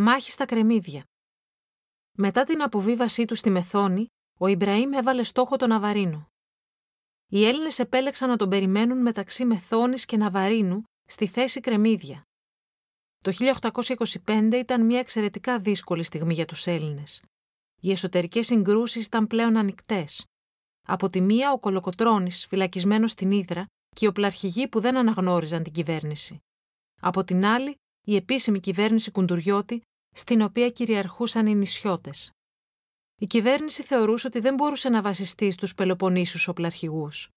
Μάχη στα κρεμμύδια. Μετά την αποβίβασή του στη Μεθόνη, ο Ιμπραήμ έβαλε στόχο τον Ναβαρίνο. Οι Έλληνες επέλεξαν να τον περιμένουν μεταξύ Μεθόνης και Ναβαρίνου στη θέση κρεμμύδια. Το 1825 ήταν μια εξαιρετικά δύσκολη στιγμή για τους Έλληνες. Οι εσωτερικές συγκρούσεις ήταν πλέον ανοιχτές. Από τη μία ο Κολοκοτρώνης φυλακισμένος στην Ήδρα και οι οπλαρχηγοί που δεν αναγνώριζαν την κυβέρνηση. Από την άλλη η επίσημη κυβέρνηση Κουντουριώτη, στην οποία κυριαρχούσαν οι νησιώτες. Η κυβέρνηση θεωρούσε ότι δεν μπορούσε να βασιστεί στους Πελοποννήσους οπλαρχηγούς.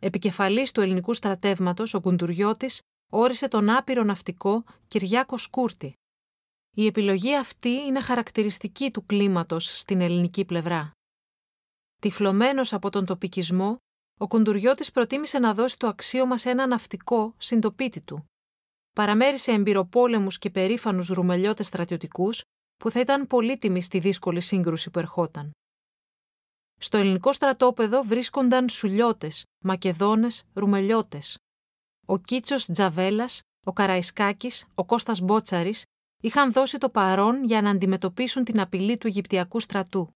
Επικεφαλής του ελληνικού στρατεύματος, ο Κουντουριώτης, όρισε τον άπειρο ναυτικό Κυριάκο Σκούρτη. Η επιλογή αυτή είναι χαρακτηριστική του κλίματος στην ελληνική πλευρά. Τυφλωμένος από τον τοπικισμό, ο Κουντουριώτης προτίμησε να δώσει το αξίωμα σε ένα ναυτικό συντοπίτη του. Παραμέρισε εμπειροπόλεμους και περήφανους ρουμελιώτες στρατιωτικούς που θα ήταν πολύτιμοι στη δύσκολη σύγκρουση που ερχόταν. Στο ελληνικό στρατόπεδο βρίσκονταν σουλιώτες, μακεδόνες, ρουμελιώτες. Ο Κίτσος Τζαβέλας, ο Καραϊσκάκης, ο Κώστας Μπότσαρης είχαν δώσει το παρόν για να αντιμετωπίσουν την απειλή του Αιγυπτιακού στρατού.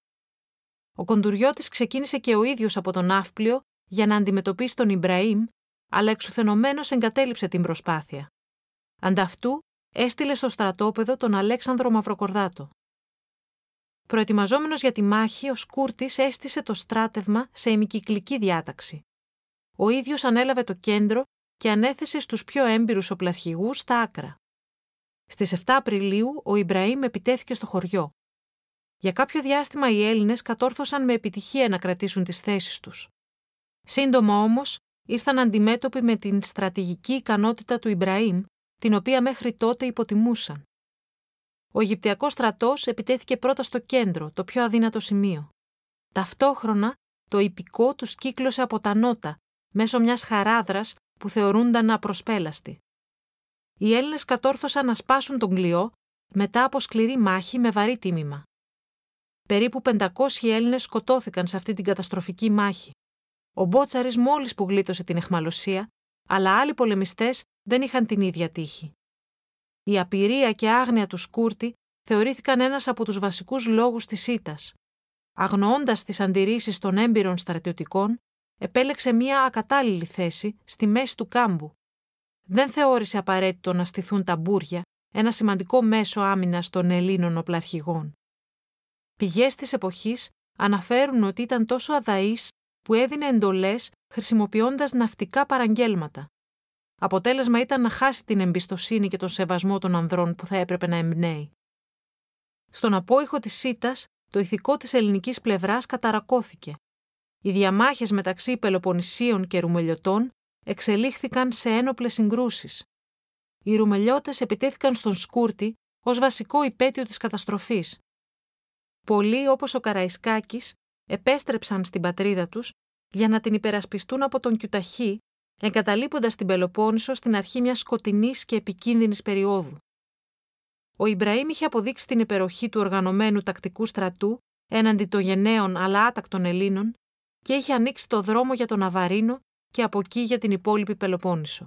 Ο Κοντουριώτης ξεκίνησε και ο ίδιος από τον Ναύπλιο για να αντιμετωπίσει τον Ιμπραήμ, αλλά εξουθενωμένος εγκατέλειψε την προσπάθεια. Ανταυτού έστειλε στο στρατόπεδο τον Αλέξανδρο Μαυροκορδάτο. Προετοιμαζόμενος για τη μάχη, ο Σκούρτης έστησε το στράτευμα σε ημικυκλική διάταξη. Ο ίδιος ανέλαβε το κέντρο και ανέθεσε στους πιο έμπειρους οπλαρχηγούς στα άκρα. Στις 7 Απριλίου, ο Ιμπραήμ επιτέθηκε στο χωριό. Για κάποιο διάστημα οι Έλληνες κατόρθωσαν με επιτυχία να κρατήσουν τις θέσεις τους. Σύντομα όμως ήρθαν αντιμέτωποι με την στρατηγική ικανότητα του Ιμπραήμ την οποία μέχρι τότε υποτιμούσαν. Ο Αιγυπτιακός στρατός επιτέθηκε πρώτα στο κέντρο, το πιο αδύνατο σημείο. Ταυτόχρονα, το υπηκό τους κύκλωσε από τα νότα, μέσω μιας χαράδρας που θεωρούνταν απροσπέλαστη. Οι Έλληνες κατόρθωσαν να σπάσουν τον κλειό μετά από σκληρή μάχη με βαρύ τίμημα. Περίπου 500 Έλληνες σκοτώθηκαν σε αυτή την καταστροφική μάχη. Ο Μπότσαρης μόλις που γλίτωσε την εχμαλωσία, αλλά άλλοι πολεμιστές δεν είχαν την ίδια τύχη. Η απειρία και άγνοια του Σκούρτη θεωρήθηκαν ένας από τους βασικούς λόγους της ήττας. Αγνοώντας τις αντιρρήσεις των έμπειρων στρατιωτικών, επέλεξε μία ακατάλληλη θέση στη μέση του κάμπου. Δεν θεώρησε απαραίτητο να στηθούν τα μπούρια, ένα σημαντικό μέσο άμυνας των Ελλήνων οπλαρχηγών. Πηγές της εποχής αναφέρουν ότι ήταν τόσο αδαής που έδινε εντολές χρησιμοποιώντας ναυτικά παραγγέλματα. Αποτέλεσμα ήταν να χάσει την εμπιστοσύνη και τον σεβασμό των ανδρών που θα έπρεπε να εμπνέει. Στον απόϊχο της ΣΥΤΑΣ, το ηθικό της ελληνικής πλευράς καταρακώθηκε. Οι διαμάχες μεταξύ Πελοποννησίων και Ρουμελιωτών εξελίχθηκαν σε ένοπλες συγκρούσεις. Οι Ρουμελιώτες επιτέθηκαν στον Σκούρτη ως βασικό υπέτειο της καταστροφής. Πολλοί, όπως ο Καραϊσκάκης, επέστρεψαν στην πατρίδα τους για να την υπερασπιστούν από τον Κιουταχή εγκαταλείποντας την Πελοπόννησο στην αρχή μιας σκοτεινής και επικίνδυνης περίοδου. Ο Ιμπραήμ είχε αποδείξει την υπεροχή του οργανωμένου τακτικού στρατού έναντι των γενναίων αλλά άτακτων Ελλήνων και είχε ανοίξει το δρόμο για τον Αβαρίνο και από εκεί για την υπόλοιπη Πελοπόννησο.